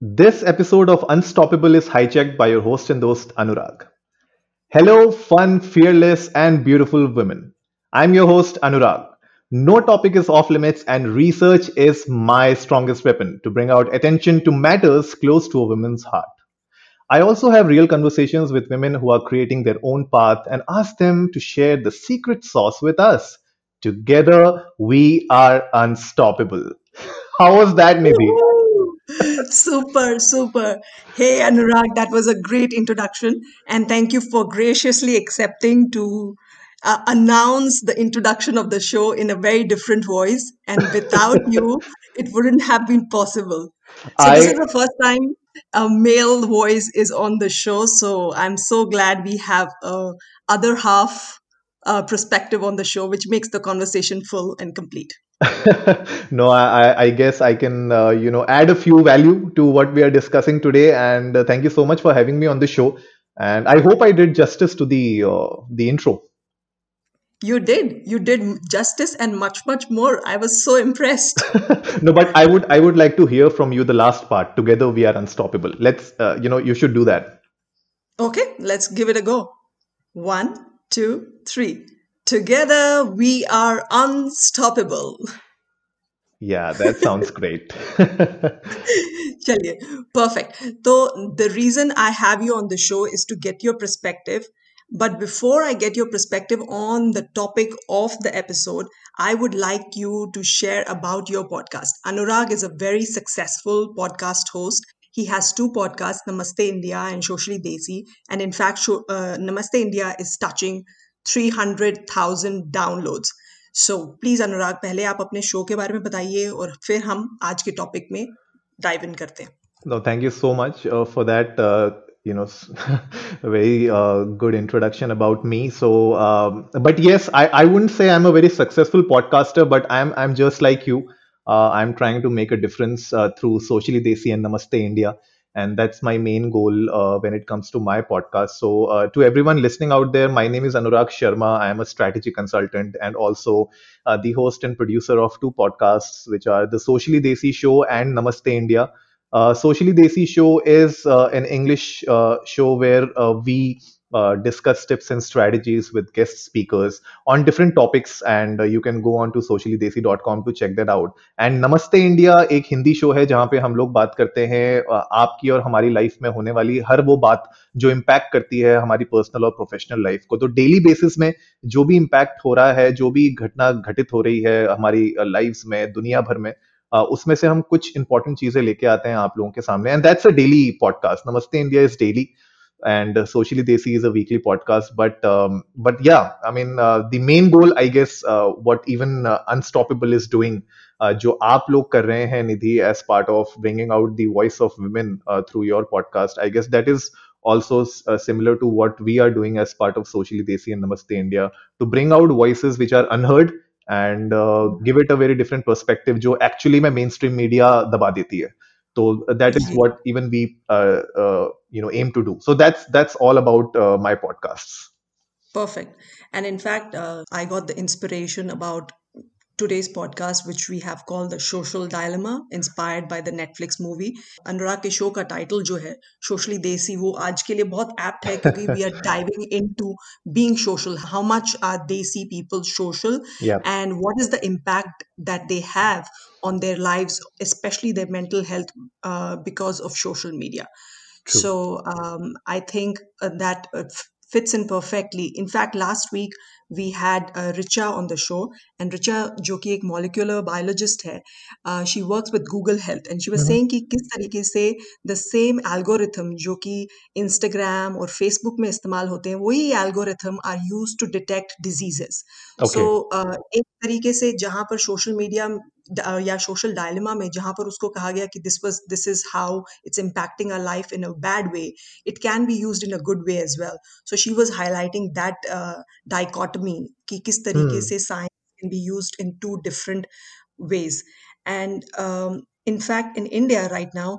This episode of Unstoppable is hijacked by your host and host Anurag. Hello, fun, fearless, and beautiful women. I'm your host Anurag. No topic is off limits, and research is my strongest weapon to bring out attention to matters close to a woman's heart. I also have real conversations with women who are creating their own path and ask them to share the secret sauce with us. Together, we are unstoppable. How was that, Nidhi? Super, super. Hey, Anurag, that was a great introduction. And thank you for graciously accepting to uh, announce the introduction of the show in a very different voice. And without you, it wouldn't have been possible. So, this is the first time a male voice is on the show. So, I'm so glad we have a other half uh, perspective on the show, which makes the conversation full and complete. no, I, I guess I can, uh, you know, add a few value to what we are discussing today. And uh, thank you so much for having me on the show. And I hope I did justice to the uh, the intro. You did. You did justice and much, much more. I was so impressed. no, but I would I would like to hear from you the last part. Together we are unstoppable. Let's, uh, you know, you should do that. Okay, let's give it a go. One, two, three. Together we are unstoppable. Yeah, that sounds great. Chaliye, perfect. So the reason I have you on the show is to get your perspective. But before I get your perspective on the topic of the episode, I would like you to share about your podcast. Anurag is a very successful podcast host he has two podcasts, Namaste India and Socially Desi. And in fact, uh, Namaste India is touching 300,000 downloads. So, please, Anurag, पहले आप अपने show के बारे में बताइए और फिर हम आज के topic. में डाइव इन करते हैं No, thank you so much uh, for that. Uh, you know, very uh, good introduction about me. So, um, but yes, I, I wouldn't say I'm a very successful podcaster, but I'm I'm just like you. Uh, I'm trying to make a difference uh, through Socially Desi and Namaste India, and that's my main goal uh, when it comes to my podcast. So, uh, to everyone listening out there, my name is Anurag Sharma. I am a strategy consultant and also uh, the host and producer of two podcasts, which are the Socially Desi Show and Namaste India uh, Socially Desi show is uh, an English uh, show where we uh, discuss tips and strategies with guest speakers on different topics, and uh, you can go on to sociallydesi.com to check that out. And Namaste India एक Hindi show है जहाँ पे हम लोग बात करते हैं uh, आपकी और हमारी लाइफ में होने वाली हर वो बात जो इम्पैक्ट करती है हमारी पर्सनल और प्रोफेशनल लाइफ को। तो डेली बेसिस में जो भी इम्पैक्ट हो रहा है जो भी घटना घटित हो रही है हमारी लाइफ्स में दुनिया भर में uh, उसमें से हम कुछ इंपॉर्टेंट चीज़ें लेके आते हैं आप लोगों के सामने। And that's a daily podcast Namaste India is daily and uh, socially desi is a weekly podcast but um, but yeah i mean uh, the main goal i guess uh, what even uh, unstoppable is doing uh, जो आप लोग कर रहे हैं निधि as part of bringing out the voice of women uh, through your podcast i guess that is also uh, similar to what we are doing as part of socially desi and namaste india to bring out voices which are unheard and uh, give it a very different perspective जो actually में mainstream media दबा देती है so that is what even we uh, uh, you know aim to do. So that's that's all about uh, my podcasts. Perfect. And in fact, uh, I got the inspiration about today's podcast, which we have called the Social Dilemma, inspired by the Netflix movie. Anurag के show का title जो है socially देसी वो आज के लिए बहुत एप्ट है क्योंकि we are diving into being social how much are देसी people social yeah and what is the impact that they have on their lives especially their mental health uh, because of social media true so um, I think uh, that uh, f- fits in perfectly. In fact, last week we had uh, Richa on the show, and Richa, जो कि एक molecular biologist है, uh, she works with Google Health, and she was mm-hmm. saying कि किस तरीके से the same algorithm जो कि Instagram और Facebook में इस्तेमाल होते हैं, वही algorithm are used to detect diseases. Okay. So uh, एक तरीके से जहाँ पर social media या सोशल डायलिमा में जहाँ पर उसको कहा गया कि this was this is how it's impacting our life in a bad way it can be use in a good way as well so she was highlighting that dichotomy कि किस तरीके hmm. से science can be use in two different ways and in fact in India right now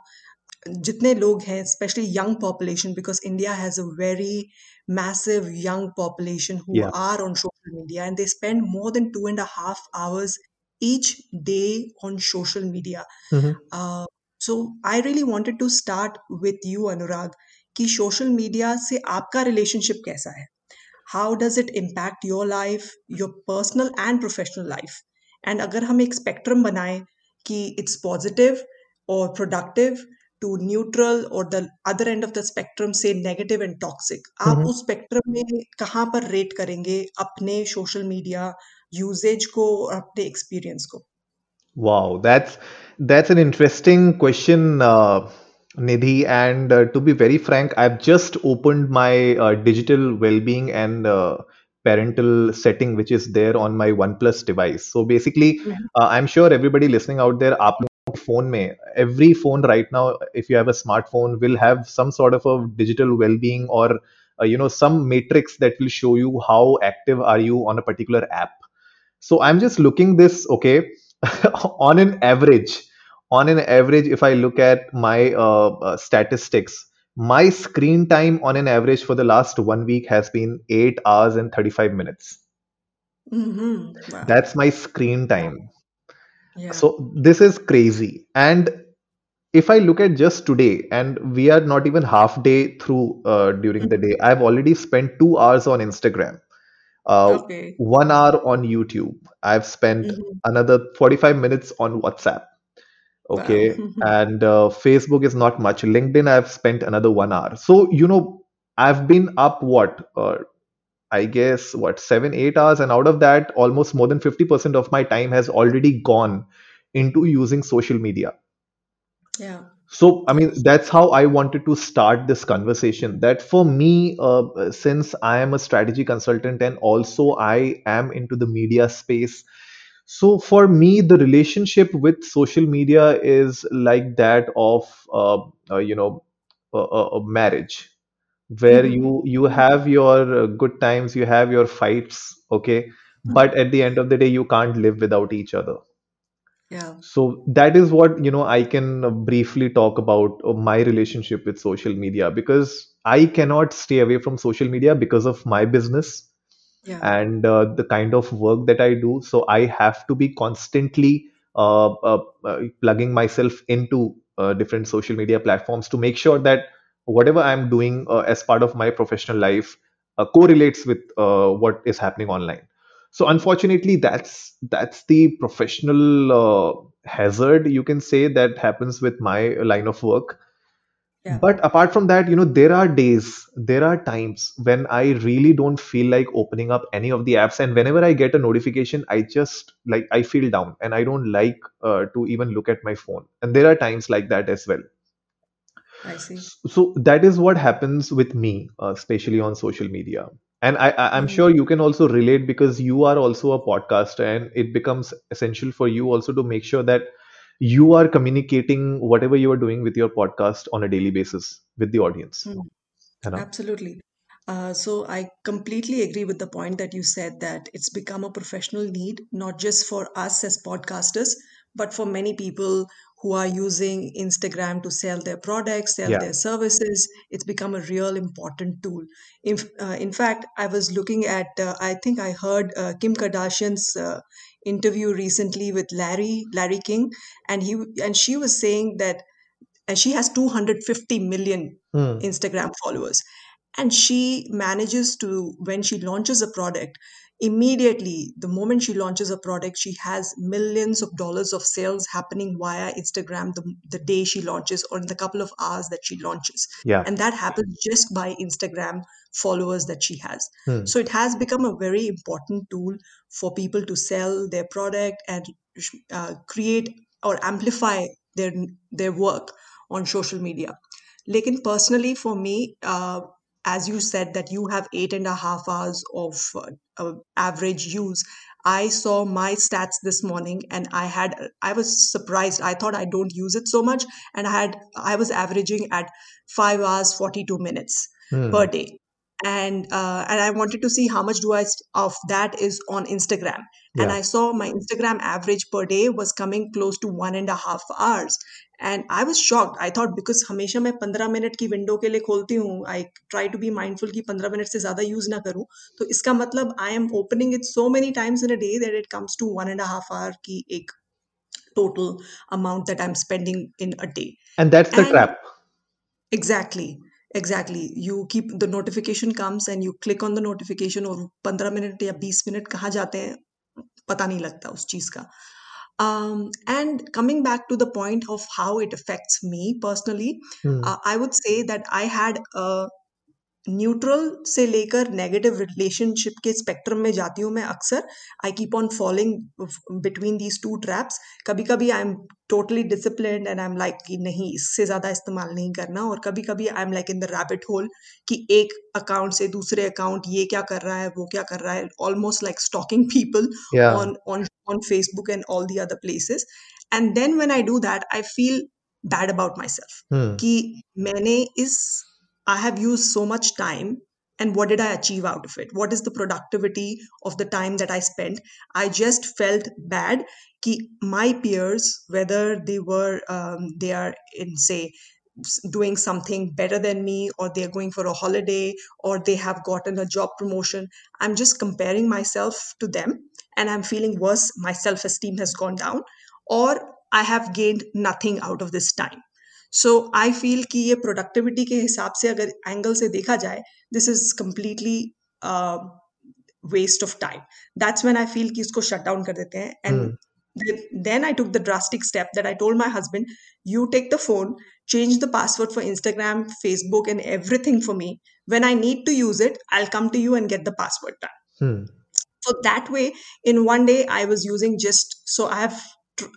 जितने लोग हैं specially young population because India has a very massive young population who are on social media and they spend more than two and half hours each day on social media. Mm-hmm. Uh, so I really wanted to start with you, Anurag, ki social media se आपका relationship kaisa hai? How does it impact your life, your personal and professional life? And agar hum ek spectrum banaye ki it's positive or productive to neutral or the other end of the spectrum say negative and toxic, mm-hmm. आप उस spectrum mein kahan par rate karenge apne social media? uh, usage को और अपने experience को Wow, that's that's an interesting question, uh, Nidhi. And uh, to be very frank, I've just opened my uh, digital well-being and uh, parental setting, which is there on my OnePlus device. So basically, uh, I'm sure everybody listening out there, आप लोगों के phone में every phone right now, if you have a smartphone, will have some sort of a digital well-being or uh, you know some matrix that will show you how active are you on a particular app so i'm just looking this okay on an average on an average if i look at my uh, uh, statistics my screen time on an average for the last one week has been 8 hours and 35 minutes Mm-hmm. Wow. that's my screen time Yeah. so this is crazy and if i look at just today and we are not even half day through uh, during the day i've already spent 2 hours on instagram uh, Okay. one hour on YouTube. I've spent Mm-hmm. another 45 minutes on WhatsApp. Wow. Okay. And uh, Facebook is not much. LinkedIn, I've spent another one hour. So, you know, I've been up what? Uh, I guess what, seven, eight hours. And out of that, almost more than 50% of my time has already gone into using social media. Yeah. So, I mean, that's how I wanted to start this conversation. That for me, uh, since I am a strategy consultant and also I am into the media space, so for me, the relationship with social media is like that of, uh, uh, you know, a, a a marriage, where Mm-hmm. you you have your uh, good times, you have your fights, okay, but at the end of the day, you can't live without each other. Yeah. So that is what, you know, I can briefly talk about uh, my relationship with social media because I cannot stay away from social media because of my business Yeah. and uh, the kind of work that I do. So I have to be constantly uh, uh, uh, plugging myself into uh, different social media platforms to make sure that whatever I'm doing uh, as part of my professional life uh, correlates with uh, what is happening online. So unfortunately, that's that's the professional uh, hazard you can say that happens with my line of work Yeah. but apart from that, you know, there are days, there are times when I really don't feel like opening up any of the apps. And whenever I get a notification, I just like, I feel down and I don't like uh, to even look at my phone. And there are times like that as well. I see. So that is what happens with me, uh, especially on social media. And I, I, I'm sure you can also relate because you are also a podcaster, and it becomes essential for you also to make sure that you are communicating whatever you are doing with your podcast on a daily basis with the audience. Mm. You know? Absolutely. Uh, so I completely agree with the point that you said that it's become a professional need, not just for us as podcasters, but for many people who are using Instagram to sell their products, sell Yeah. their services. It's become a real important tool. In, uh, in fact, I was looking at, uh, I think I heard uh, Kim Kardashian's uh, interview recently with Larry, Larry King, and he and she was saying that and she has 250 million Hmm. Instagram followers. And she manages to, when she launches a product, immediately, the moment she launches a product, she has millions of dollars of sales happening via Instagram the, the day she launches or in the couple of hours that she launches. Yeah. And that happens just by Instagram followers that she has. Hmm. So it has become a very important tool for people to sell their product and uh, create or amplify their their work on social media. Lekin personally for me, uh, as you said that you have eight and a half hours of uh, uh, average use. I saw my stats this morning and I had I was surprised. I thought I don't use it so much and I had I was averaging at 5 hours 42 minutes per Hmm. day And uh, and I wanted to see how much do I st- of that is on Instagram. And Yeah. I saw my Instagram average per day was coming close to one and a half hours. And I was shocked I thought because हमेशा मैं पंद्रह minute की window के लिए खोलती हूँ I try to be mindful कि पंद्रह मिनट से ज्यादा यूज ना करूँ तो इसका मतलब I am opening it so many times in a day that it comes to one and half hour की एक total amount that I'm spending in a day. And that's the And trap. exactly, exactly. You keep the notification comes and you click on the notification और 15 minute या 20 minute कहाँ जाते हैं पता नहीं लगता उस चीज का um, and coming back to the point of how it affects me personally Hmm. uh, i would say neutral से लेकर नेगेटिव रिलेशनशिप के स्पेक्ट्रम में जाती हूँ मैं अक्सर। I keep on following between these two traps कभी कभी I am totally discipline and I am like कि नहीं इससे ज़्यादा इस्तेमाल नहीं करना। और कभी कभी I am like in the rabbit hole कि एक अकाउंट से दूसरे अकाउंट ये क्या कर रहा है वो क्या कर रहा है। Almost like stalking people on on on Facebook and all the other places and then then I do that I feel bad about my Hmm. कि मैंने इस I have used so much time and what did I achieve out of it? What is the productivity of the time that I spent? I just felt bad कि my peers, whether they were um, they are in say doing something better than me or they're going for a holiday or they have gotten a job promotion i'm just comparing myself to them and i'm feeling worse my self-esteem has gone down or i have gained nothing out of this time so I feel कि ये productivity के हिसाब से अगर angle से देखा जाए this is completely waste of time that's when I feel कि इसको शट डाउन कर देते हैं. And then I took the drastic step that I told my husband you take the phone change the password for Instagram Facebook and every thing for me when I need to use it I come to you and get the password done so that way in one day I was using just so I have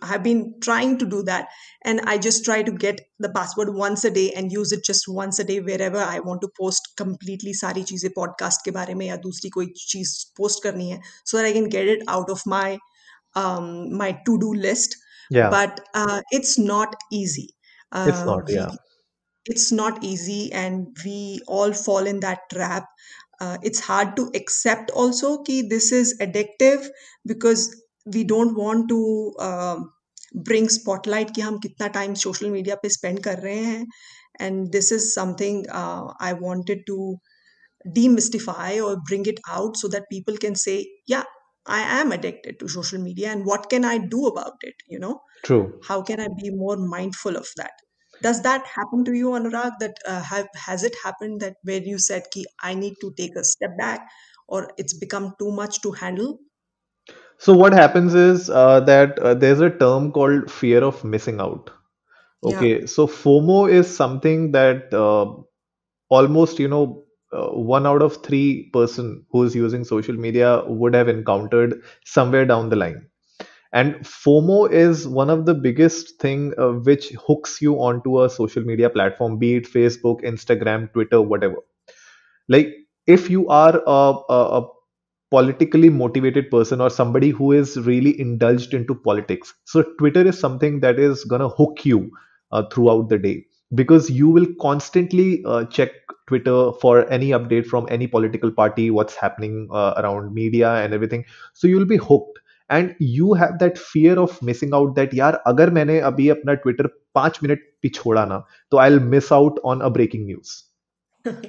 have been trying to do that. And i just try to get the password once a day and use it just once a day wherever i want to post completely sari cheeze podcast ke bare mein ya dusri koi cheez post karni hai so that i can get it out of my um my to do list. Yeah. But uh, it's not easy. Uh, it's not um, yeah. it's not easy and we all fall in that trap. Uh, it's hard to accept also that this is addictive because we don't want to um bring spotlight कि हम कितना time social media पे spend कर रहे हैं and this is something uh, I wanted to demystify or bring it out so that people can say yeah I am addicted to social media and what can I do about it you know True. how can I be more mindful of that? Does that happen to you, Anurag? That uh, have has it happened that where you said, "Ki I need to take a step back," or it's become too much to handle? So what happens is uh, that uh, there's a term called fear of missing out. Yeah. Okay, so FOMO is something that uh, almost you know uh, one out of three person who's using social media would have encountered somewhere down the line. And FOMO is one of the biggest thing uh, which hooks you onto a social media platform, be it Facebook, Instagram, Twitter, whatever. Like if you are a, a, a politically motivated person or somebody who is really indulged into politics. So Twitter is something that is gonna hook you uh, throughout the day because you will constantly uh, check Twitter for any update from any political party, what's happening uh, around media and everything. So you'll be hooked. And you have that fear of missing out that यार अगर मैंने अभी अपना Twitter पांच minute भी छोड़ा ना तो I'll miss out on a breaking news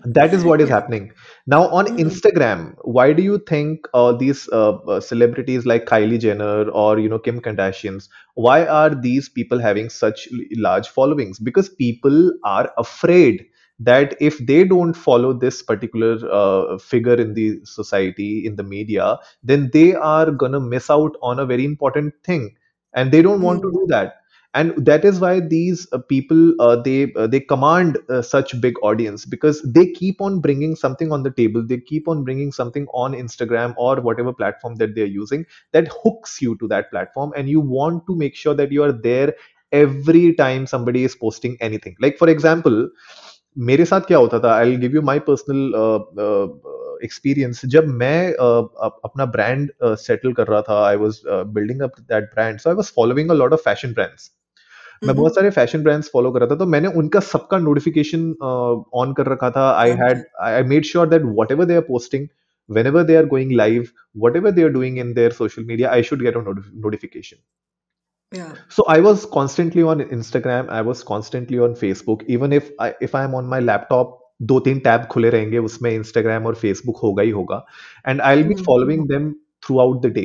that is what is happening now on Mhm. instagram why do you think uh, these uh, uh, celebrities like kylie jenner or you know kim kardashians why are these people having such l- large followings because people are afraid that if they don't follow this particular uh, figure in the society in the media then they are gonna miss out on a very important thing and they don't want to Mhm. do that and that is why these uh, people uh, they uh, they command uh, such big audience because they keep on bringing something on the table they keep on bringing something on instagram or whatever platform that they're using that hooks you to that platform and you want to make sure that you are there every time somebody is posting anything like for example मेरे साथ क्या होता था I give you my personal experience जब मैं uh, up- अपना brand settle कर रहा था I was building up that brand so I was following a lot of fashion brands मैं बहुत Mhm. सारे फ़ैशन ब्रांड्स फॉलो कर रहा था तो मैंने उनका सबका नोटिफिकेशन ऑन कर रखा था आई हाँ had I made sure that whatever they are posting whenever they are going live whatever they are doing in their social media i should get a notif- notification yeah so i was constantly on instagram i was constantly on facebook even if i if i'm on my laptop दो तीन tab खुले रहेंगे उसमें Instagram और Facebook होगा ही होगा and I will be Mhm. Following them throughout the day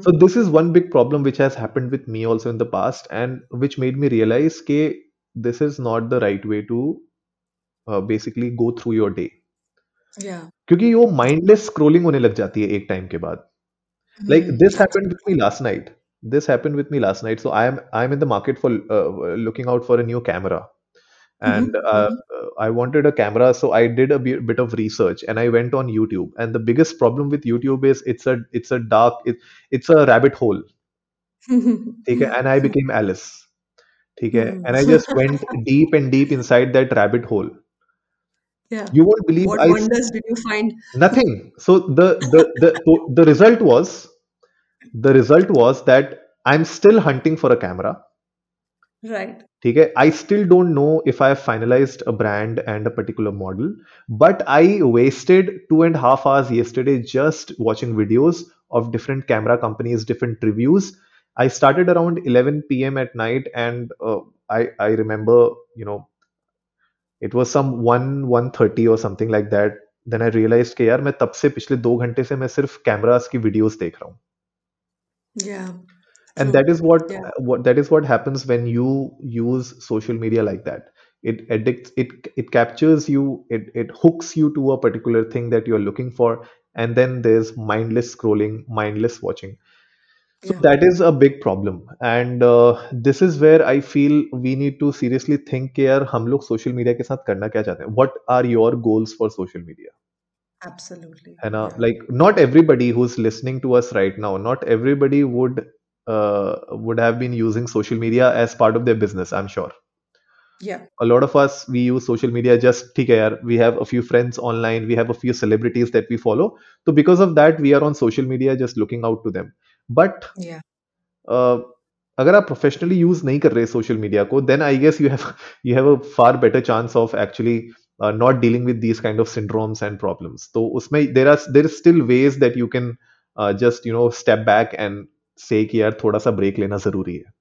so Mm-hmm. this is one big problem which has happened with me also in the past and which made me realize that this is not the right way to uh, basically go through your day Yeah. क्योंकि वो mindless scrolling होने लग जाती है एक time के बाद like Mm, this happened with me absolutely. last night this happened with me last night so i am i am in the market for uh, looking out for a new camera and mm-hmm. uh, mm-hmm. i wanted a camera so i did a bit of research and i went on youtube. And the biggest problem with youtube is it's a it's a dark it, it's a rabbit hole. Okay? And i mm-hmm. became alice. Okay? And i just mm-hmm. went deep and deep inside that rabbit hole. Yeah. You won't believe what I, wonders did you find? Nothing. So the the, the, the result was the result was that i'm still hunting for a camera Right. ठीक है I still don't know if I have finalized a brand and a particular model but I wasted two and a half hours yesterday just watching videos of different camera companies different reviews I started around 11 p.m. at night and uh, I I remember you know it was some 1 1:30 or something like that then I realized कि यार मैं तब से पिछले दो घंटे से मैं सिर्फ कैमरास की वीडियोस देख रहा हूँ Yeah. and that True. is what Yeah. what that is what happens when you use social media like that it addicts it it captures you it it hooks you to a particular thing that you're looking for and then there's mindless scrolling mindless watching so Yeah. that is a big problem and uh, this is where i feel we need to seriously think कि यार हम लोग social media के साथ करना क्या चाहते हैं what are your goals for social media Absolutely. and uh, Yeah. like not everybody who's listening to us right now not everybody would uh, would have been using social media as part of their business i'm sure Yeah. a lot of us we use social media just ठीक है यार we have a few friends online we have a few celebrities that we follow so because of that we are on social media just looking out to them but Yeah. uh, अगर आप professionally use नहीं कर रहे social media को then I guess you have you have a far better chance of actually not dealing with these kind of syndromes and problems तो उसमें there are there is still ways that you can just you know step back and से कि यार थोड़ा सा break लेना ज़रूरी है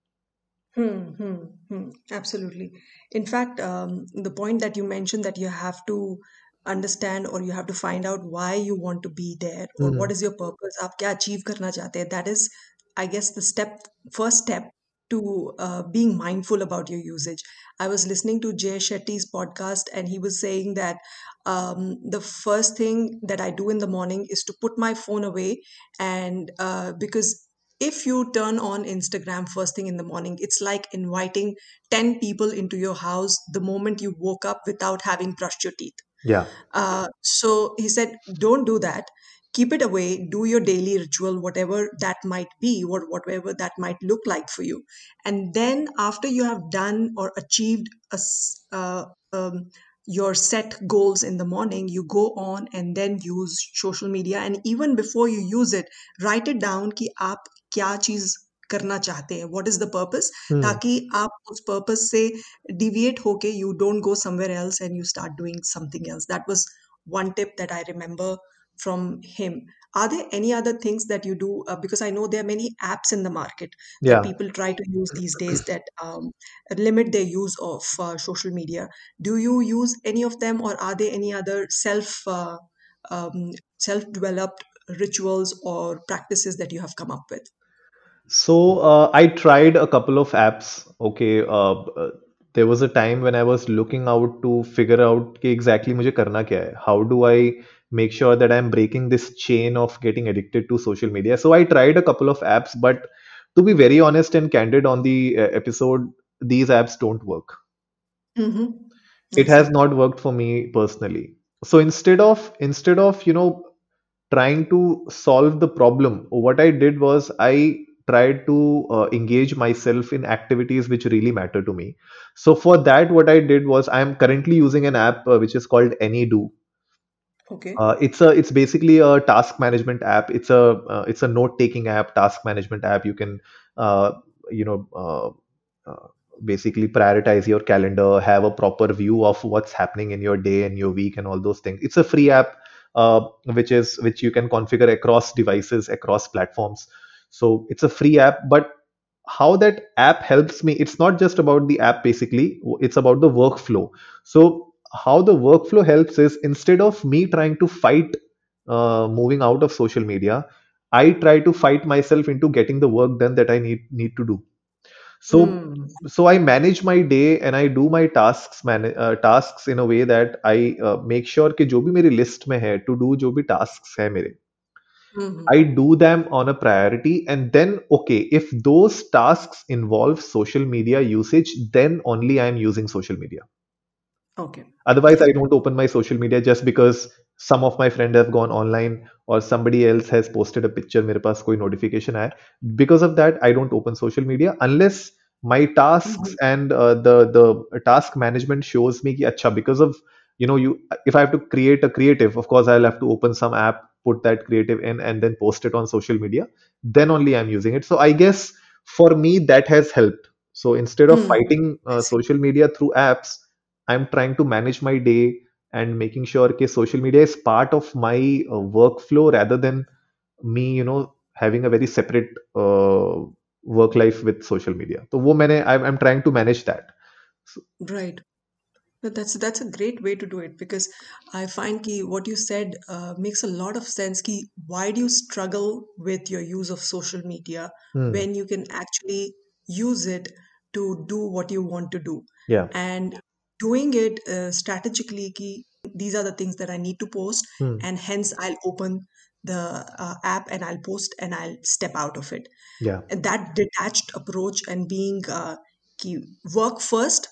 Hmm, hmm, hmm. Absolutely. In fact, um, the point that you mentioned that you have to understand or you have to find out why you want to be there or what is your purpose, आप क्या achieve करना चाहते हैं. That is, I guess, the step, first step to uh, being mindful about your usage. I was listening to Jay Shetty's podcast and he was saying that um, the first thing that I do in the morning is to put my phone away and uh, because if you turn on Instagram first thing in the morning, it's like inviting 10 people into your house the moment you woke up without having brushed your teeth. या Uh, so he said, don't do that. Keep it away. Do your daily ritual, whatever that might be, or whatever that might look like for you. And then after you have done or achieved a, s- uh, um, your set goals in the morning, you go on and then use social media. And even before you use it, write it down कि आप क्या चीज करना चाहते हैं what is the purpose ताकि आप उस पर्पस से deviate होके you don't go somewhere else and you start doing something else that was one tip that i remember from him are there any other things that you do uh, because i know there are many apps in the market that या people try to use these days that um, limit their use of uh, social media do you use any of them or are there any other self uh, um, self developed rituals or practices that you have come up with So uh, I tried a couple of apps. Okay, uh, uh, there was a time when I was looking out to figure out कि exactly मुझे करना क्या है. How do I make sure that I'm breaking this chain of getting addicted to social media? So I tried a couple of apps, but to be very honest and candid on the uh, episode, these apps don't work. mm-hmm. It i has see not worked for me personally. So instead of instead of you know trying to solve the problem what i did was i tried to uh, engage myself in activities which really matter to me. So for that what i did was i am currently using an app uh, which is called Any.do. Okay. Uh, it's a it's basically a task management app. It's a uh, it's a note taking app task management app. You can uh, you know uh, uh, basically prioritize your calendar have a proper view of what's happening in your day and your week and all those things. It's a free app uh, which is which you can configure across devices across platforms so it's a free app but how that app helps me it's not just about the app basically it's about the workflow so how the workflow helps is instead of me trying to fight uh, moving out of social media I try to fight myself into getting the work done that I need need to do. So Hmm. so I manage my day and I do my tasks man uh, tasks in a way that I uh, make sure कि जो भी मेरी list में है to do जो भी tasks है मेरे Hmm. I do them on a priority and then okay if those tasks involve social media usage then only I am using social media Okay. otherwise i don't open my social media just because some of my friends have gone online or somebody else has posted a picture मेरे पास कोई notification आया because of that i don't open social media unless my tasks Mhm. and uh, the the task management shows me कि अच्छा because of you know you if i have to create a creative of course i'll have to open some app put that creative in and then post it on social media then only i'm using it. So i guess for me that has helped. So instead of mm. fighting uh, social media through apps i'm trying to manage my day and making sure that social media is part of my uh, workflow rather than me you know having a very separate uh, work life with social media. So wo I'm, I'm trying to manage that. So, right. That's that's a great way to do it because I find ki what you said uh, makes a lot of sense. Ki why do you struggle with your use of social media hmm, when you can actually use it to do what you want to do yeah. and doing it uh, strategically. Ki these are the things that I need to post, Hmm, and hence I'll open the uh, app and I'll post and I'll step out of it. yeah. And that detached approach and being uh, ki work first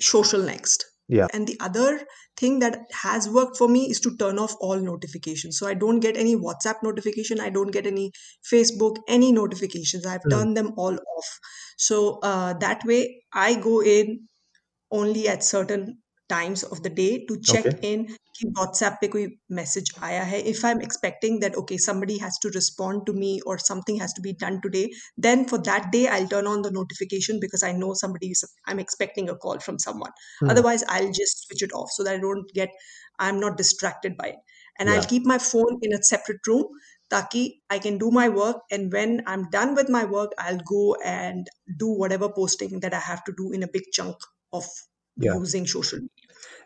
social next. Yeah. And the other thing that has worked for me is to turn off all notifications. So I don't get any WhatsApp notification, I don't get any Facebook, any notifications. I've Hmm, turned them all off. So uh, that way I go in only at certain times of the day to check okay. in कि WhatsApp पे कोई message आया है if I'm expecting that okay somebody has to respond to me or something has to be done today then for that day I'll turn on the notification because I know somebody is I'm expecting a call from someone Hmm, otherwise I'll just switch it off so that I don't get I'm not distracted by it and yeah. I'll keep my phone in a separate room ताकि I can do my work and when I'm done with my work I'll go and do whatever posting that I have to do in a big chunk of yeah. using social media.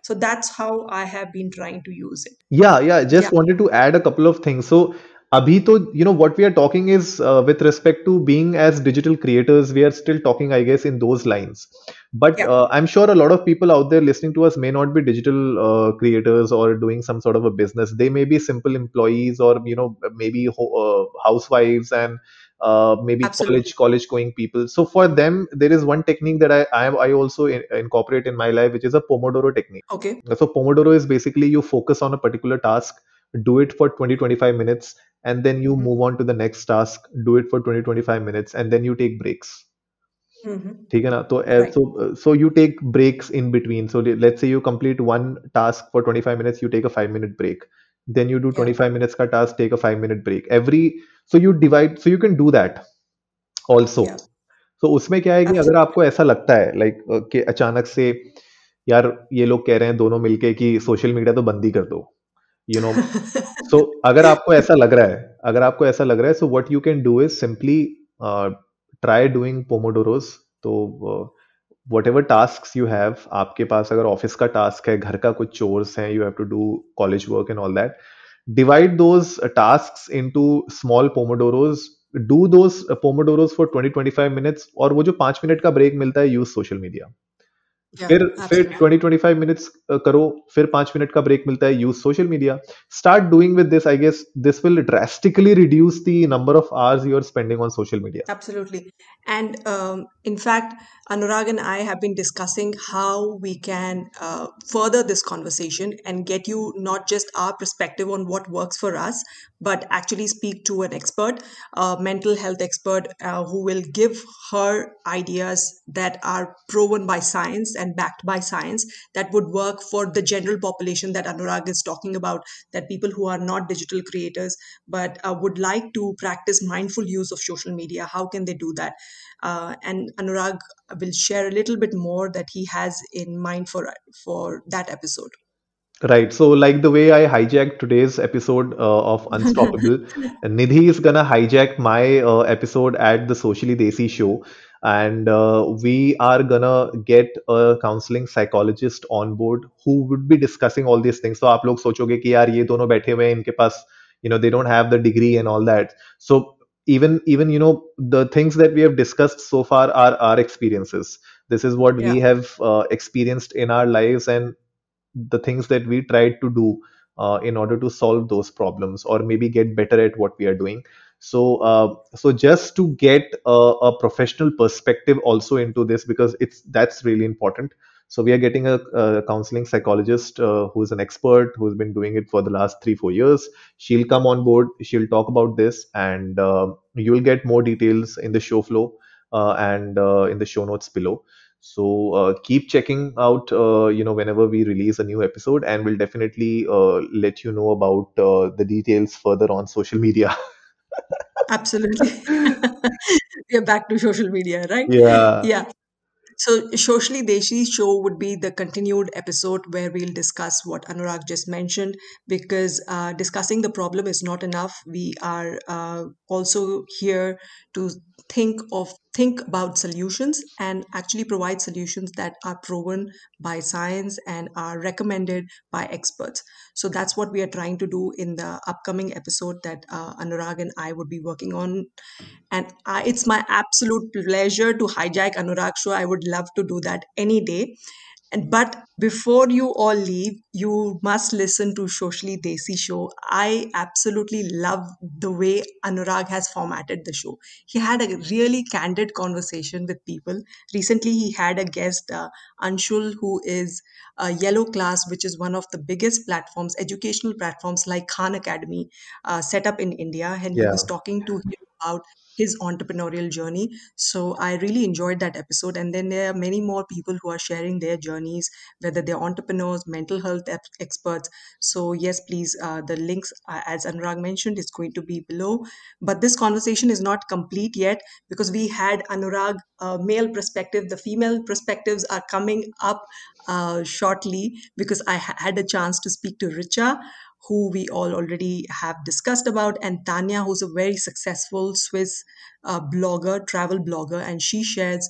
So that's how I have been trying to use it. Yeah, yeah. Just Yeah, wanted to add a couple of things. So, abhi to, you know, what we are talking is uh, with respect to being as digital creators, we are still talking, I guess, in those lines. But yeah, uh, I'm sure a lot of people out there listening to us may not be digital uh, creators or doing some sort of a business. They may be simple employees or, you know, maybe ho- uh, housewives and uh, maybe absolutely. college college going people. So for them, there is one technique that I I, I also in, incorporate in my life, which is a Pomodoro technique Okay. so Pomodoro is basically you focus on a particular task, do it for 20 25 minutes, and then you hmm move on to the next task, do it for 20 25 minutes, and then you take breaks. hmm ठीक है ना तो uh, Right. so uh, so you take breaks in between so le- let's say you complete one task for 25 minutes you take a 5 minute break then you do 25 minutes ka task take a 5 minute break. Every so you divide so you can do that also. Yeah. तो उसमें क्या है कि अगर आपको ऐसा लगता है लाइक कि अचानक से यार ये लोग कह रहे हैं दोनों मिलके कि सोशल मीडिया तो बंद ही कर दो यू नो सो अगर आपको ऐसा लग रहा है अगर आपको ऐसा लग रहा है so what you can do is simply try doing pomodoros तो whatever task you have आपके पास अगर ऑफ़िस का टास्क है, घर का कुछ चोर्स हैं you have to do college work and all that divide those tasks into small pomodoros do those pomodoros for twenty 20 25 minutes और वो जो पाँच मिनट का ब्रेक मिलता है यूज़ सोशल मीडिया Yeah, फिर फिर absolutely. 20 25 मिनट्स करो फिर पांच मिनट का ब्रेक मिलता है use social media start doing with this I guess this will drastically reduce the number of hours you are spending on social media Absolutely. And um, in fact, Anurag and I have been discussing how we can uh, further this conversation and get you not just our perspective on what works for us, but actually speak to an expert, a mental health expert, uh, who will give her ideas that are proven by science and backed by science that would work for the general population that Anurag is talking about, that people who are not digital creators but uh, would like to practice mindful use of social media. How can they do that? Uh, and Anurag will share a little bit more that he has in mind for for that episode. Right. So, like the way I hijacked today's episode uh, of Unstoppable, Nidhi is gonna hijack my uh, episode at the Socially Desi show, and uh, we are gonna get a counseling psychologist on board who would be discussing all these things. So, आप लोग सोचोगे कि यार ये दोनों बैठे हुए हैं इनके पास you know they don't have the degree and all that so even even you know the things that we have discussed so far are our experiences this is what Yeah. we have uh, experienced in our lives and the things that we tried to do uh, in order to solve those problems or maybe get better at what we are doing so uh, so just to get a, a professional perspective also into this because it's that's really important. So we are getting a, a counseling psychologist uh, who's an expert who's been doing it for the last three four years. She'll come on board she'll talk about this and uh, you'll get more details in the show flow uh, and uh, in the show notes below. So uh, keep checking out, uh, you know, whenever we release a new episode, and we'll definitely uh, let you know about uh, the details further on social media. Absolutely. we are back to social media, right? Yeah, Yeah. So, Socially Desi show would be the continued episode where we'll discuss what Anurag just mentioned because uh, discussing the problem is not enough. We are uh, also here to think of think about solutions and actually provide solutions that are proven by science and are recommended by experts. So that's what we are trying to do in the upcoming episode that uh, Anurag and I would be working on and I, it's my absolute pleasure to hijack Anurag show. I would love to do that any day. And but before you all leave, you must listen to Socially Desi show. I absolutely love the way Anurag has formatted the show. He had a really candid conversation with people. Recently, he had a guest, uh, Anshul, who is a Yellow Class, which is one of the biggest platforms, educational platforms like Khan Academy, uh, set up in India, and he was talking to him about his entrepreneurial journey. So I really enjoyed that episode. And then there are many more people who are sharing their journeys, whether they're entrepreneurs, mental health ep- experts. So yes, please, uh, the links, uh, as Anurag mentioned, is going to be below. But this conversation is not complete yet because we had Anurag uh, male perspective. The female perspectives are coming up uh, shortly because I ha- had a chance to speak to Richa who we all already have discussed about, and Tanya, who's a very successful Swiss uh, blogger, travel blogger, and she shares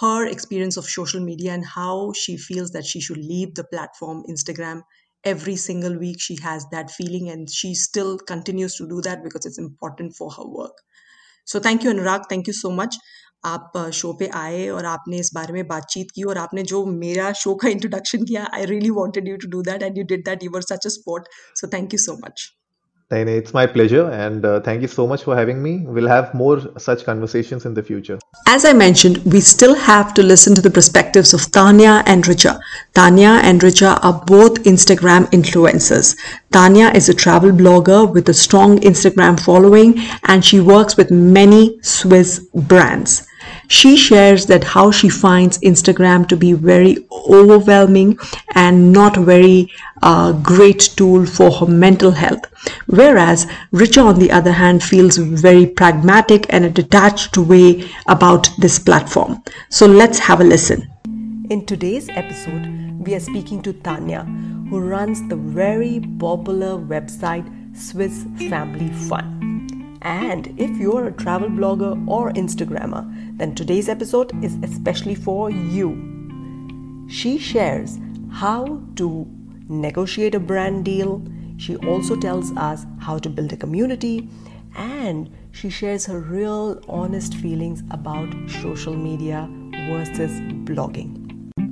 her experience of social media and how she feels that she should leave the platform Instagram every single week. She has that feeling and she still continues to do that because it's important for her work. So, thank you, Anurag. Thank you so much. आप show पे आए और आपने इस बारे में बातचीत की और आपने जो मेरा शो का इंट्रोडक्शन किया I really wanted you to do that and you did that you were such a sport so thank you so much it's my pleasure, and uh, thank you so much for having me. We'll have more such conversations in the future. As I mentioned, we still have to listen to the perspectives of Tanya and Richa. Tanya and Richa are both Instagram influencers. Tanya is a travel blogger with a strong Instagram following and she works with many Swiss brands. She shares that how she finds Instagram to be very overwhelming and not very uh, great tool for her mental health. Whereas Richa, on the other hand, feels very pragmatic and a detached way about this platform. So let's have a listen. In today's episode, we are speaking to Tanya, who runs the very popular website Swiss Family Fun. And if you're a travel blogger or Instagrammer, then today's episode is especially for you. She shares how to negotiate a brand deal. She also tells us how to build a community and she shares her real honest feelings about social media versus blogging.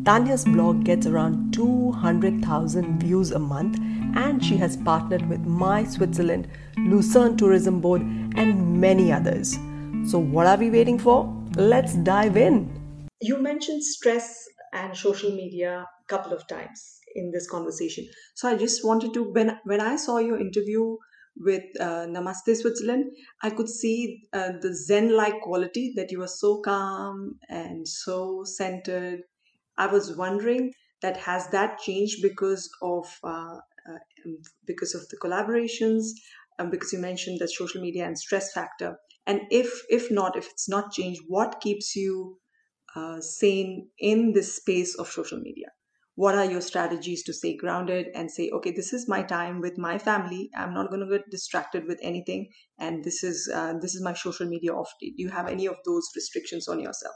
Tanya's blog gets around 200,000 views a month and she has partnered with My Switzerland, Lucerne Tourism Board, and many others. So, what are we waiting for? Let's dive in. You mentioned stress and social media a couple of times in this conversation. So, I just wanted to, when, when I saw your interview with uh, Namaste Switzerland, I could see uh, the Zen like quality that you were so calm and so centered. I was wondering that has that changed because of uh, uh, um, because of the collaborations, um, because you mentioned the social media and stress factor, and if if not, if it's not changed, what keeps you uh, sane in this space of social media? What are your strategies to stay grounded and say, okay, this is my time with my family. I'm not going to get distracted with anything, and this is uh, this is my social media off. Do you have any of those restrictions on yourself?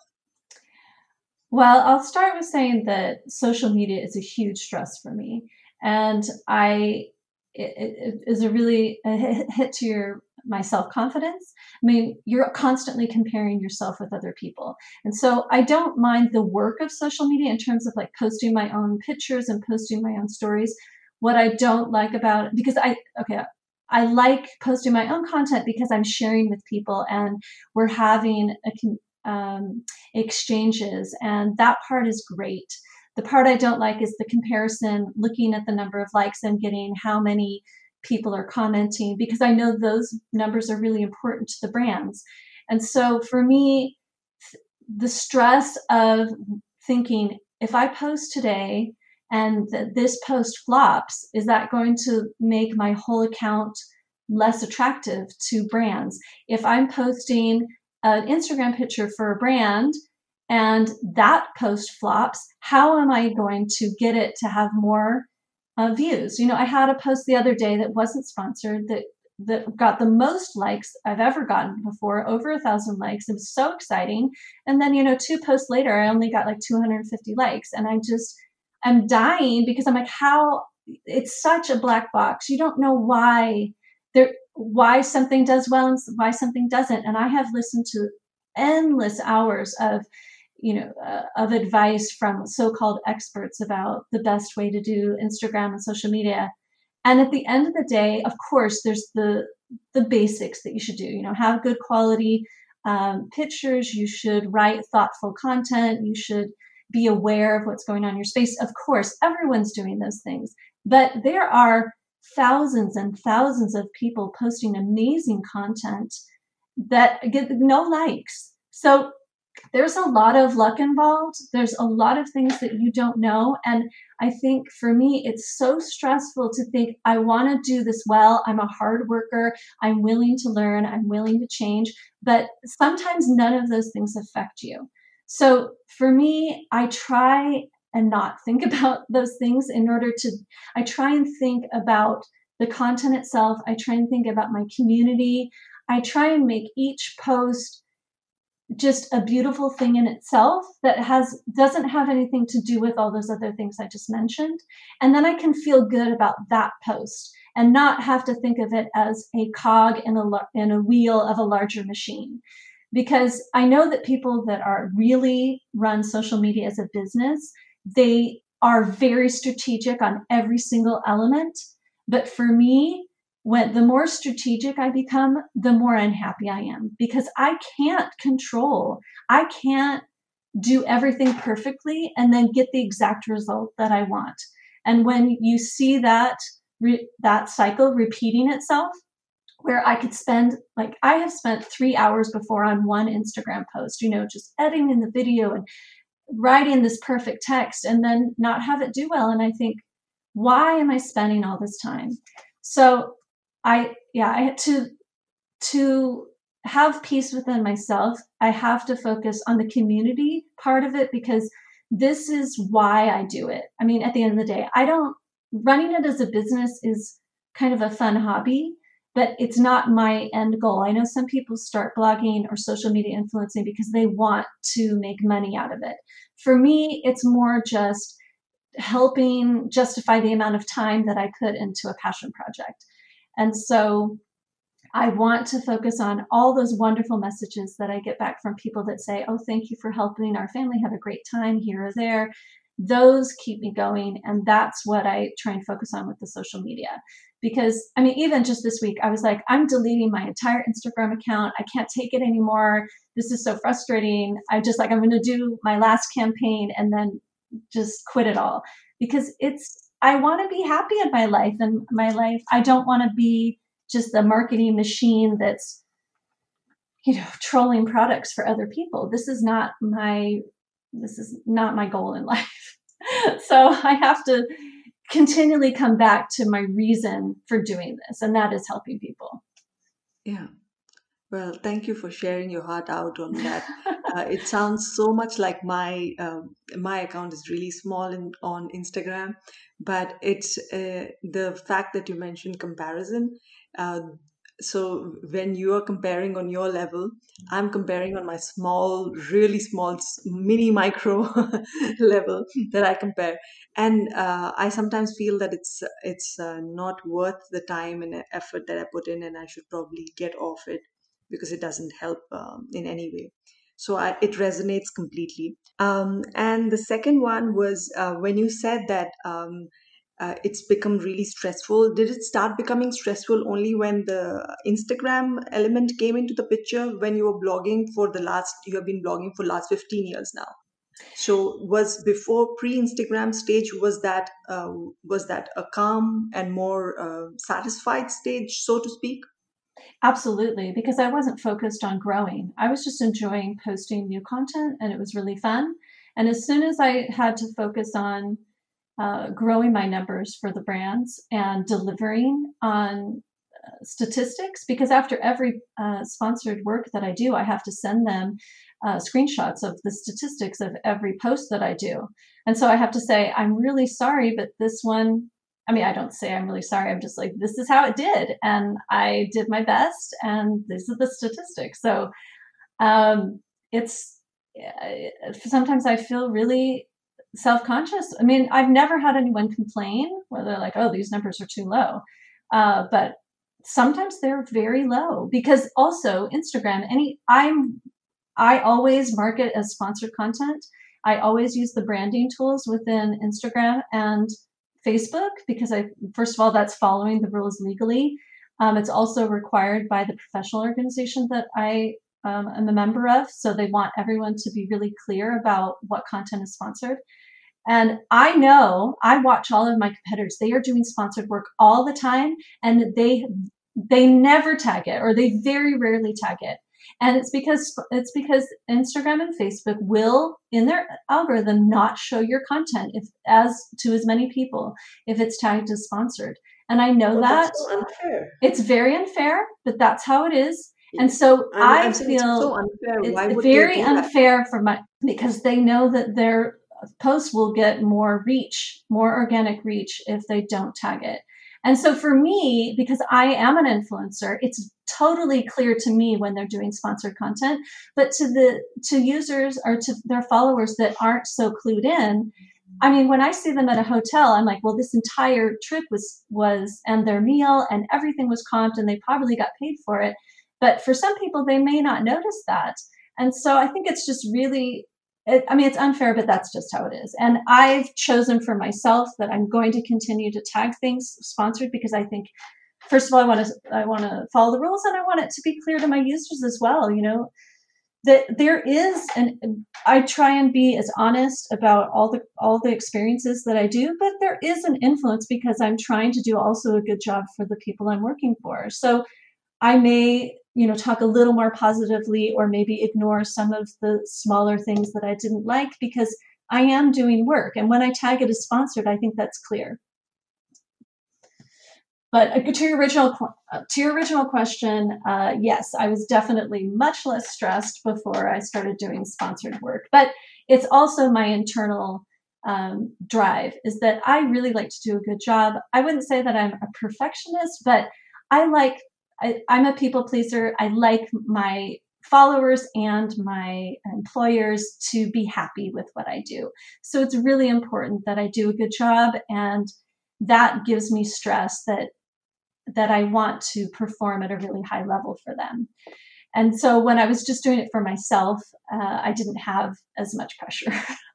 Well, I'll start with saying that social media is a huge stress for me. And I it, it is a really a hit to your my self confidence. I mean, you're constantly comparing yourself with other people. And so I don't mind the work of social media in terms of like posting my own pictures and posting my own stories. What I don't like about it, because I, okay, I like posting my own content because I'm sharing with people and we're having a, um, exchanges, and that part is great. The part I don't like is the comparison, looking at the number of likes I'm getting, how many people are commenting because I know those numbers are really important to the brands. And so for me, the stress of thinking if I post today and this post flops, is that going to make my whole account less attractive to brands? If I'm posting an Instagram picture for a brand and that post flops, how am I going to get it to have more uh, views. You know, I had a post the other day that wasn't sponsored that that got the most likes I've ever gotten before, over a thousand likes. It was so exciting. And then, you know, two posts later, I only got like 250 likes, and I just I'm dying because I'm like, how it's such a black box. You don't know why there why something does well and why something doesn't. And I have listened to endless hours of you know uh, of advice from so-called experts about the best way to do Instagram and social media. And at the end of the day, of course, there's the the basics that you should do. You know, have good quality um, pictures. You should write thoughtful content. You should be aware of what's going on in your space. Of course, everyone's doing those things, but there are thousands and thousands of people posting amazing content that get no likes. So there's a lot of luck involved. There's a lot of things that you don't know. And I think for me, it's so stressful to think, I want to do this well. I'm a hard worker. I'm willing to learn. I'm willing to change. But sometimes none of those things affect you. So for me, I try and not think about those things in order to, I try and think about the content itself. I try and think about my community. I try and make each post just a beautiful thing in itself that has doesn't have anything to do with all those other things I just mentioned. And then I can feel good about that post and not have to think of it as a cog in a in a wheel of a larger machine. Because I know that people that are really run social media as a business, they are very strategic on every single element. But for me, when the more strategic I become, the more unhappy I am because I can't control, I can't do everything perfectly and then get the exact result that I want. And when you see that re- that cycle repeating itself, where I could spend like I have spent three hours before on one Instagram post, you know, just editing in the video and writing this perfect text and then not have it do well. And I think, why am I spending all this time? So I yeah, I had to to have peace within myself. I have to focus on the community part of it because this is why I do it. I mean, at the end of the day, I don't running it as a business is kind of a fun hobby, but it's not my end goal. I know some people start blogging or social media influencing because they want to make money out of it. For me, it's more just helping justify the amount of time that I put into a passion project. And so I want to focus on all those wonderful messages that I get back from people that say, Oh, thank you for helping our family have a great time here or there. Those keep me going. And that's what I try and focus on with the social media. Because, I mean, even just this week, I was like, I'm deleting my entire Instagram account. I can't take it anymore. This is so frustrating. I'm just like, I'm going to do my last campaign and then just quit it all because it's I want to be happy in my life and my life. I don't want to be just the marketing machine that's, you know, trolling products for other people. This is not my, this is not my goal in life. so I have to continually come back to my reason for doing this, and that is helping people. Yeah. Well, thank you for sharing your heart out on that. uh, it sounds so much like my um, my account is really small in, on Instagram, but it's uh, the fact that you mentioned comparison. So when you are comparing on your level, I'm comparing on my small, really small, mini micro level that I compare, and uh, I sometimes feel that it's it's uh, not worth the time and effort that I put in, and I should probably get off it because it doesn't help um, in any way. So I, it resonates completely. Um, and the second one was uh, when you said that um, uh, it's become really stressful. Did it start becoming stressful only when the Instagram element came into the picture when you were blogging for the last, you have been blogging for last 15 years now? So was before pre-Instagram stage was that uh, was that a calm and more uh, satisfied stage, so to speak? Absolutely, because I wasn't focused on growing. I was just enjoying posting new content and it was really fun. And as soon as I had to focus on uh, growing my numbers for the brands and delivering on uh, statistics, because after every uh, sponsored work that I do, I have to send them uh, screenshots of the statistics of every post that I do. And so I have to say, I'm really sorry, but this one I mean, I don't say I'm really sorry. I'm just like, this is how it did. And I did my best, and these are the statistics. So um, it's uh, sometimes I feel really self conscious. I mean, I've never had anyone complain where they're like, oh, these numbers are too low. Uh, but sometimes they're very low because also Instagram, any, I'm, I always market as sponsored content. I always use the branding tools within Instagram and Facebook because I first of all that's following the rules legally. Um, it's also required by the professional organization that I um, am a member of, so they want everyone to be really clear about what content is sponsored. And I know I watch all of my competitors; they are doing sponsored work all the time, and they they never tag it or they very rarely tag it and it's because it's because Instagram and Facebook will in their algorithm not show your content if as to as many people if it's tagged as sponsored. And I know well, that so. It's very unfair, but that's how it is. And so i I'm feel so unfair. it's very unfair for my because they know that their post will get more reach, more organic reach if they don't tag it. And so for me, because I am an influencer, it's totally clear to me when they're doing sponsored content. But to the to users or to their followers that aren't so clued in, I mean, when I see them at a hotel, I'm like, well, this entire trip was was and their meal and everything was comped and they probably got paid for it. But for some people, they may not notice that. And so I think it's just really it, I mean, it's unfair, but that's just how it is. And I've chosen for myself that I'm going to continue to tag things sponsored because I think, first of all, I want to I want to follow the rules, and I want it to be clear to my users as well. You know, that there is, and I try and be as honest about all the all the experiences that I do, but there is an influence because I'm trying to do also a good job for the people I'm working for. So I may you know talk a little more positively or maybe ignore some of the smaller things that i didn't like because i am doing work. And when i tag it as sponsored i think that's clear. But uh, to your original uh, to your original question uh, yes i was definitely much less stressed before i started doing sponsored work. But it's also my internal um, drive is that i really like to do a good job. I wouldn't say that i'm a perfectionist but i like I, I'm a people pleaser. I like my followers and my employers to be happy with what I do. So it's really important that I do a good job and that gives me stress that that I want to perform at a really high level for them. And so when I was just doing it for myself, uh, I didn't have as much pressure.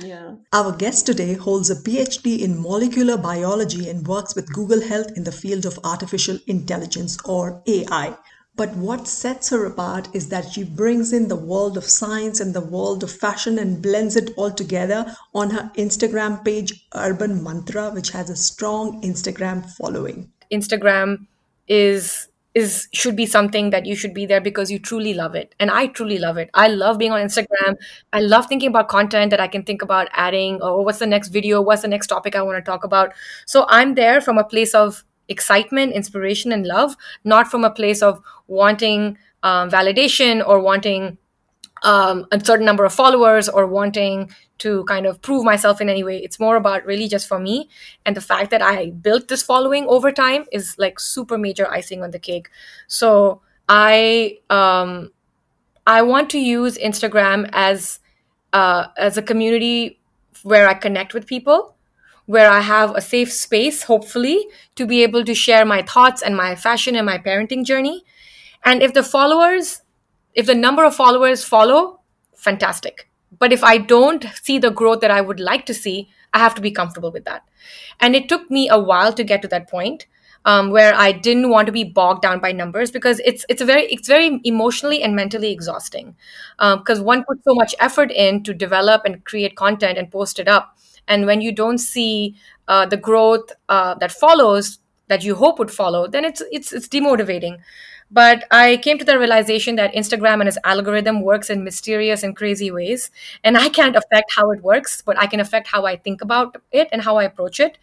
Yeah. Our guest today holds a PhD in molecular biology and works with Google Health in the field of artificial intelligence or AI. But what sets her apart is that she brings in the world of science and the world of fashion and blends it all together on her Instagram page, Urban Mantra, which has a strong Instagram following. Instagram is is should be something that you should be there because you truly love it. And i truly love it. I love being on instagram. I love thinking about content that i can think about adding or what's the next video? What's the next topic i want to talk about? So i'm there from a place of excitement inspiration and love not from a place of wanting um, validation or wanting um, a certain number of followers or wanting to kind of prove myself in any way. It's more about really just for me. And the fact that I built this following over time is like super major icing on the cake. So I um, I want to use Instagram as uh, as a community where I connect with people, where I have a safe space, hopefully, to be able to share my thoughts and my fashion and my parenting journey. And if the followers, if the number of followers follow, fantastic. But if I don't see the growth that I would like to see, I have to be comfortable with that. And it took me a while to get to that point um, where I didn't want to be bogged down by numbers because it's it's very it's very emotionally and mentally exhausting because um, one puts so much effort in to develop and create content and post it up, and when you don't see uh, the growth uh, that follows that you hope would follow, then it's it's it's demotivating. But I came to the realization that Instagram and its algorithm works in mysterious and crazy ways. And I can't affect how it works, but I can affect how I think about it and how I approach it.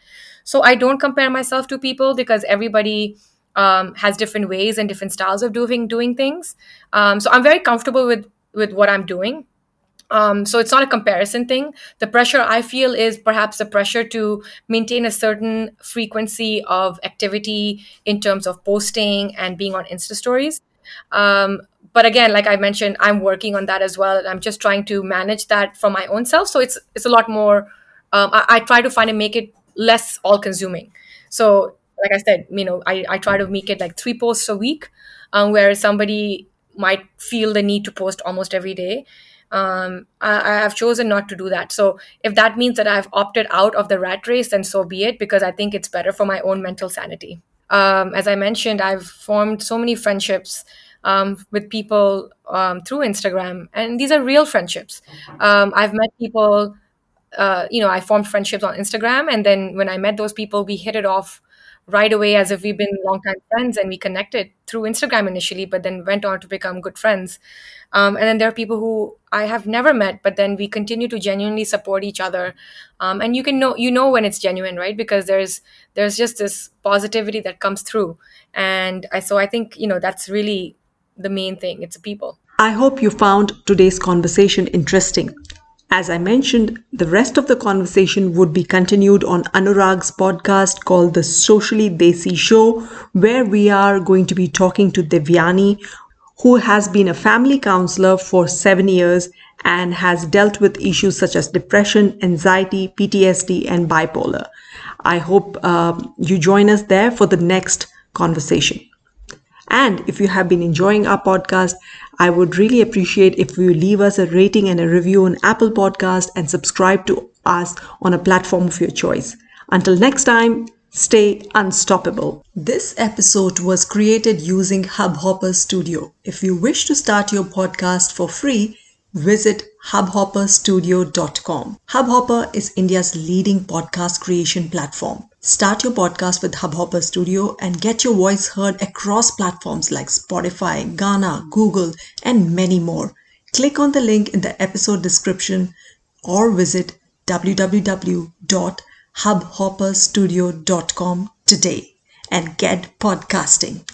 So I don't compare myself to people because everybody um, has different ways and different styles of doing doing things. Um, so I'm very comfortable with with what I'm doing. Um, so it's not a comparison thing. The pressure I feel is perhaps the pressure to maintain a certain frequency of activity in terms of posting and being on Insta stories. Um, but again, like I mentioned, I'm working on that as well. I'm just trying to manage that for my own self. So it's it's a lot more. Um, I, I try to find and make it less all consuming. So like I said, you know, I, I try to make it like three posts a week, um, where somebody might feel the need to post almost every day um, I, I, have chosen not to do that. So if that means that I've opted out of the rat race, then so be it, because I think it's better for my own mental sanity. Um, as I mentioned, I've formed so many friendships um, with people um, through Instagram, and these are real friendships. Um, I've met people. Uh, you know, I formed friendships on Instagram, and then when I met those people, we hit it off right away as if we've been longtime friends and we connected through Instagram initially, but then went on to become good friends. Um, and then there are people who I have never met, but then we continue to genuinely support each other. Um, and you can know you know when it's genuine, right? Because there's there's just this positivity that comes through, and I, so I think you know that's really the main thing. It's people. I hope you found today's conversation interesting. As I mentioned, the rest of the conversation would be continued on Anurag's podcast called The Socially Desi Show, where we are going to be talking to Devyani, who has been a family counselor for seven years and has dealt with issues such as depression, anxiety, PTSD, and bipolar. I hope uh, you join us there for the next conversation. And if you have been enjoying our podcast, I would really appreciate if you leave us a rating and a review on Apple Podcast and subscribe to us on a platform of your choice. Until next time, stay unstoppable. This episode was created using Hubhopper Studio. If you wish to start your podcast for free, visit hubhopperstudio.com. Hubhopper is India's leading podcast creation platform. Start your podcast with Hubhopper Studio and get your voice heard across platforms like Spotify, Gaana, Google, and many more. Click on the link in the episode description or visit www.hubhopperstudio.com today and get podcasting.